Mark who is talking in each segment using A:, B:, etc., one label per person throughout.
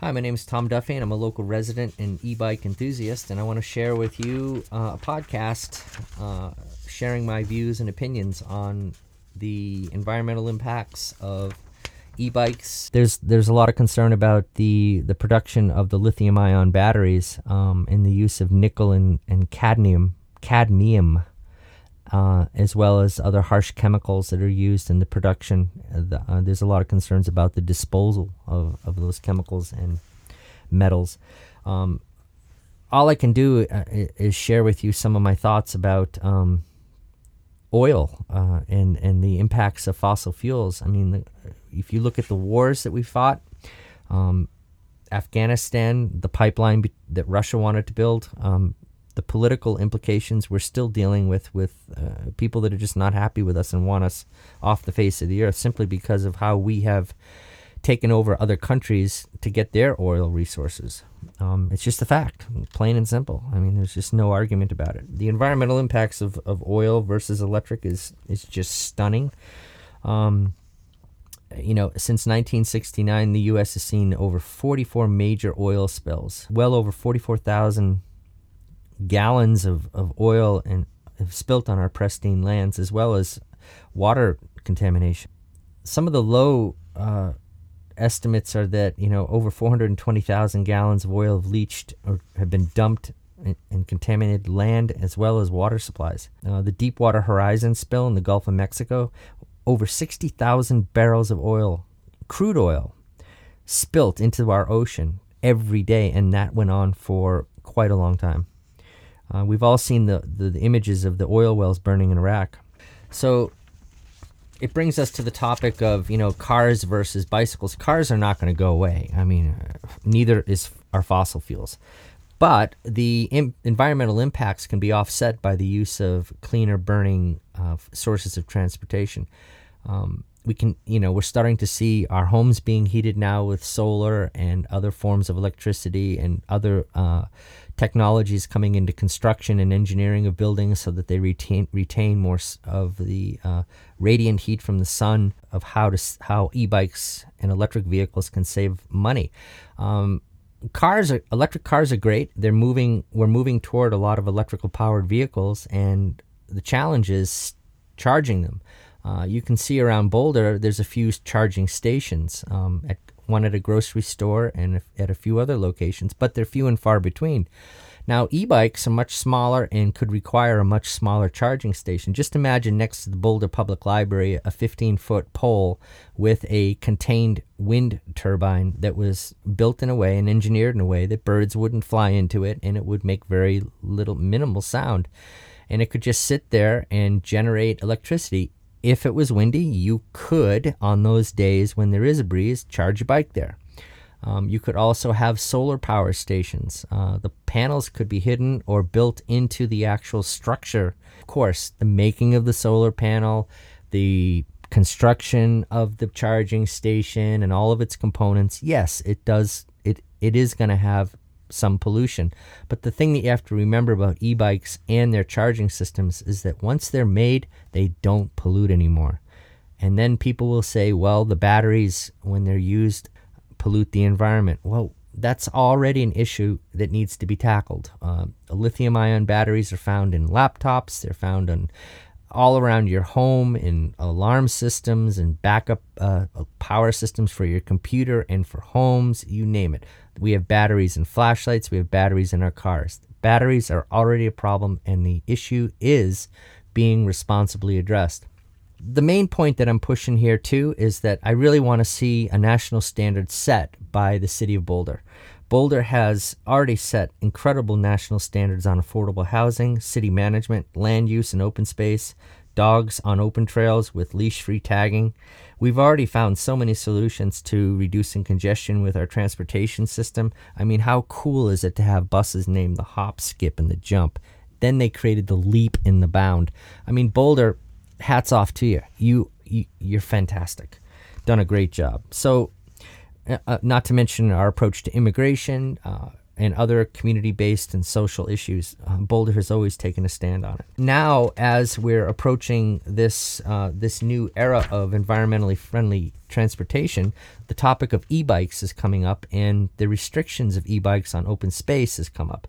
A: Hi, my name is Tom Duffy, and I'm a local resident and e bike enthusiast, and I want to share with you uh, a podcast uh, sharing my views and opinions on the environmental impacts of e-bikes. There's there's a lot of concern about the the production of the lithium ion batteries um, and the use of nickel and, and cadmium cadmium uh, as well as other harsh chemicals that are used in the production. Uh, uh, there's a lot of concerns about the disposal of, of those chemicals and metals. Um, all I can do uh, is share with you some of my thoughts about um, oil uh, and and the impacts of fossil fuels. I mean, the, if you look at the wars that we fought, um, Afghanistan, the pipeline be- that Russia wanted to build, um, the political implications we're still dealing with with uh, people that are just not happy with us and want us off the face of the earth simply because of how we have taken over other countries to get their oil resources. Um, it's just a fact, plain and simple. I mean, there's just no argument about it. The environmental impacts of, of oil versus electric is is just stunning. Um, you know, since 1969, the U.S. has seen over 44 major oil spills, well over 44,000 gallons of, of oil and have spilt on our pristine lands, as well as water contamination. Some of the low uh, estimates are that you know over 420,000 gallons of oil have leached or have been dumped and contaminated land as well as water supplies. Uh, the Deepwater Horizon spill in the Gulf of Mexico, over 60,000 barrels of oil, crude oil, spilt into our ocean every day, and that went on for quite a long time. Uh, we've all seen the, the, the, images of the oil wells burning in Iraq. So it brings us to the topic of, you know, cars versus bicycles. Cars are not going to go away. I mean, neither is our fossil fuels. But the Im- environmental impacts can be offset by the use of cleaner burning uh, sources of transportation. Um, we can, you know, we're starting to see our homes being heated now with solar and other forms of electricity and other uh, technologies coming into construction and engineering of buildings so that they retain retain more of the uh, radiant heat from the sun of how to how e-bikes and electric vehicles can save money. Um, cars are electric cars are great. They're moving. We're moving toward a lot of electrical powered vehicles, and the challenge is charging them. Uh, you can see around Boulder, there's a few charging stations um, at one at a grocery store and at a few other locations, but they're few and far between. Now, e bikes are much smaller and could require a much smaller charging station. Just imagine next to the Boulder Public Library a 15 foot pole with a contained wind turbine that was built in a way and engineered in a way that birds wouldn't fly into it and it would make very little minimal sound. And it could just sit there and generate electricity if it was windy, you could, on those days when there is a breeze, charge a bike there. Um, you could also have solar power stations. Uh, the panels could be hidden or built into the actual structure. Of course, the making of the solar panel, the construction of the charging station, and all of its components. Yes, it does. It it is going to have some pollution. But the thing that you have to remember about e bikes and their charging systems is that once they're made, they don't pollute anymore. And then people will say, well, the batteries, when they're used, pollute the environment. Well, that's already an issue that needs to be tackled. Uh, lithium ion batteries are found in laptops, they're found in all around your home in alarm systems and backup uh, power systems for your computer and for homes, you name it. We have batteries in flashlights, we have batteries in our cars. Batteries are already a problem, and the issue is being responsibly addressed. The main point that I'm pushing here too is that I really want to see a national standard set by the city of Boulder. Boulder has already set incredible national standards on affordable housing, city management, land use and open space, dogs on open trails with leash free tagging. We've already found so many solutions to reducing congestion with our transportation system. I mean, how cool is it to have buses named the hop, skip, and the jump? Then they created the leap and the bound. I mean, Boulder, hats off to you. You, you you're fantastic. Done a great job. So uh, not to mention our approach to immigration, uh, and other community based and social issues, uh, Boulder has always taken a stand on it. Now, as we're approaching this, uh, this new era of environmentally friendly transportation, the topic of e bikes is coming up, and the restrictions of e bikes on open space has come up.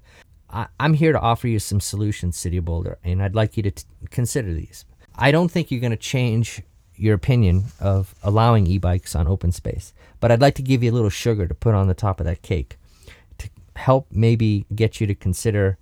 A: I- am here to offer you some solutions, City of Boulder, and I'd like you to t- consider these. I don't think you're going to change your opinion of allowing e bikes on open space, but I'd like to give you a little sugar to put on the top of that cake to help maybe get you to consider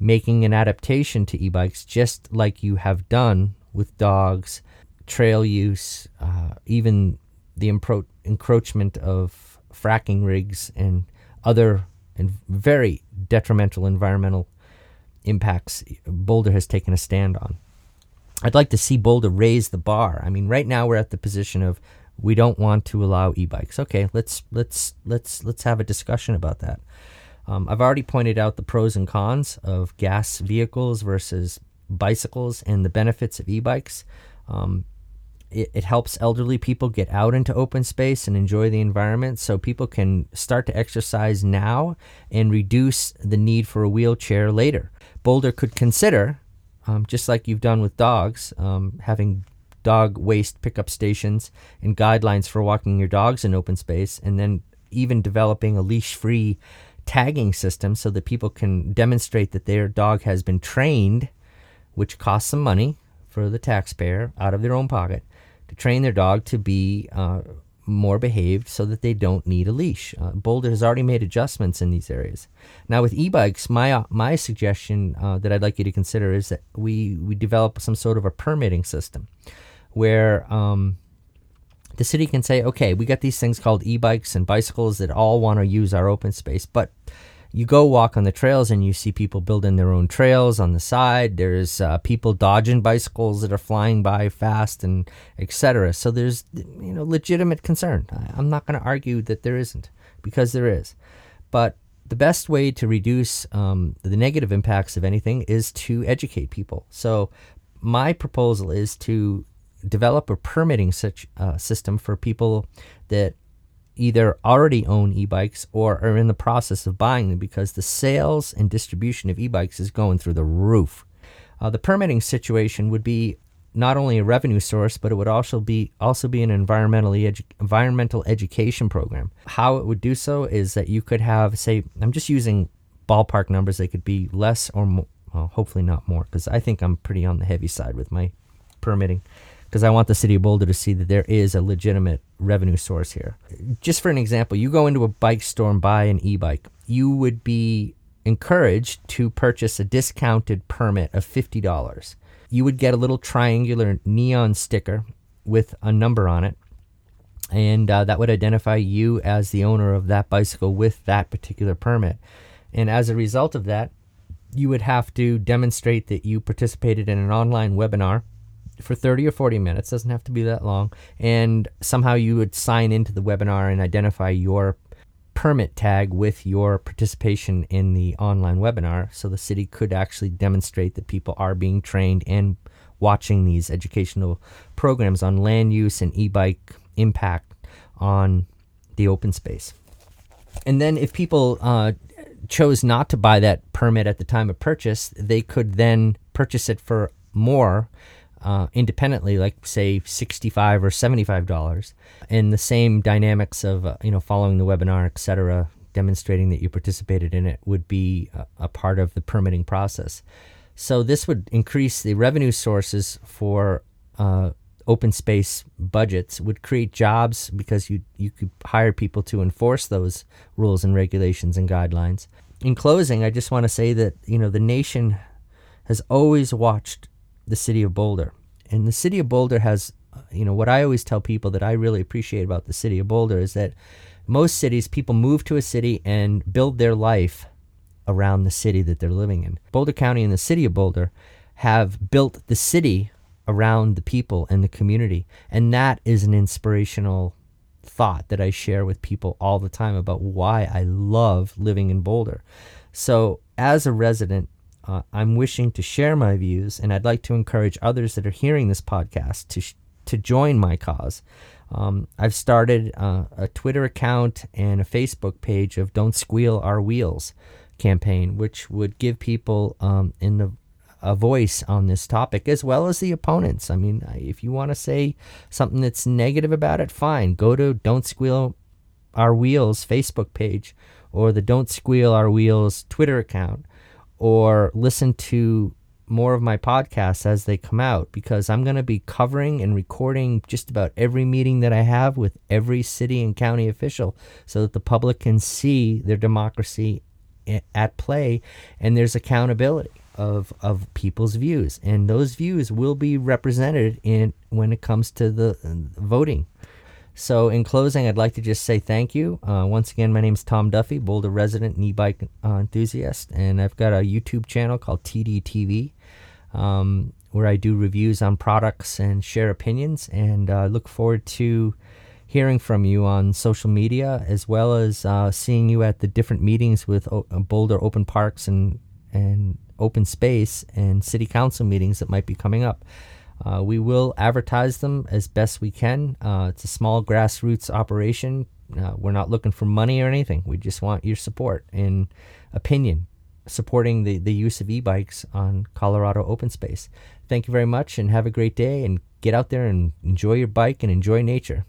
A: making an adaptation to e bikes just like you have done with dogs, trail use, uh, even the encro- encroachment of fracking rigs and other and very detrimental environmental impacts Boulder has taken a stand on. I'd like to see Boulder raise the bar. I mean, right now we're at the position of we don't want to allow e-bikes. Okay, let's let's let's let's have a discussion about that. Um, I've already pointed out the pros and cons of gas vehicles versus bicycles and the benefits of e-bikes. Um, it, it helps elderly people get out into open space and enjoy the environment so people can start to exercise now and reduce the need for a wheelchair later. Boulder could consider, um, just like you've done with dogs, um, having dog waste pickup stations and guidelines for walking your dogs in open space, and then even developing a leash free tagging system so that people can demonstrate that their dog has been trained, which costs some money for the taxpayer out of their own pocket to train their dog to be uh, more behaved so that they don't need a leash. Uh, Boulder has already made adjustments in these areas. Now with e-bikes, my uh, my suggestion uh, that I'd like you to consider is that we we develop some sort of a permitting system where um, the city can say, okay, we got these things called e-bikes and bicycles that all want to use our open space, but you go walk on the trails and you see people building their own trails on the side. There's uh, people dodging bicycles that are flying by fast and etc. So there's you know legitimate concern. I'm not going to argue that there isn't because there is, but the best way to reduce um, the negative impacts of anything is to educate people. So my proposal is to develop a permitting such, uh, system for people that either already own e-bikes or are in the process of buying them because the sales and distribution of e-bikes is going through the roof. Uh, the permitting situation would be not only a revenue source, but it would also be also be an environmentally edu- environmental education program. How it would do so is that you could have, say, I'm just using ballpark numbers. They could be less or more, well, hopefully not more, because I think I'm pretty on the heavy side with my permitting because I want the city of Boulder to see that there is a legitimate revenue source here. Just for an example, you go into a bike store and buy an e bike, you would be encouraged to purchase a discounted permit of $50. You would get a little triangular neon sticker with a number on it, and uh, that would identify you as the owner of that bicycle with that particular permit. And as a result of that, you would have to demonstrate that you participated in an online webinar for 30 or 40 minutes, doesn't have to be that long, and somehow you would sign into the webinar and identify your permit tag with your participation in the online webinar so the city could actually demonstrate that people are being trained and watching these educational programs on land use and e-bike impact on the open space. And then if people uh, chose not to buy that permit at the time of purchase, they could then purchase it for more uh, independently, like say sixty-five or seventy-five dollars, and the same dynamics of uh, you know following the webinar, etc., demonstrating that you participated in it would be a, a, part of the permitting process. So this would increase the revenue sources for uh, open space budgets, would create jobs because you you could hire people to enforce those rules and regulations and guidelines. In closing, I just want to say that you know the nation has always watched the city of Boulder. And the city of Boulder has, you know, what I always tell people that I really appreciate about the city of Boulder is that most cities, people move to a city and build their life around the city that they're living in. Boulder County and the city of Boulder have built the city around the people and the community. And that is an inspirational thought that I share with people all the time about why I love living in Boulder. So, as a resident uh, I'm wishing to share my views, and I'd like to encourage others that are hearing this podcast to sh- to join my cause. Um, I've started uh, a Twitter account and a Facebook page of "Don't Squeal Our Wheels" campaign, which would give people um, in the a voice on this topic as well as the opponents. I mean, if you want to say something that's negative about it, fine. Go to Don't Squeal Our Wheels Facebook page or the Don't Squeal Our Wheels Twitter account or listen to more of my podcasts as they come out because I'm going to be covering and recording just about every meeting that I have with every city and county official so that the public can see their democracy at play and there's accountability of of people's views. And those views will be represented in when it comes to the uh, voting so in closing i'd like to just say thank you uh, once again my name is tom duffy boulder resident and e-bike uh, enthusiast and i've got a youtube channel called tdtv um, where i do reviews on products and share opinions and uh, look forward to hearing from you on social media as well as uh, seeing you at the different meetings with o- boulder open parks and and open space and city council meetings that might be coming up. Uh, we will advertise them as best we can. Uh, it's a small grassroots operation. Uh, we're not looking for money or anything. We just want your support and opinion supporting the, the use of e bikes on Colorado open space. Thank you very much and have a great day and get out there and enjoy your bike and enjoy nature.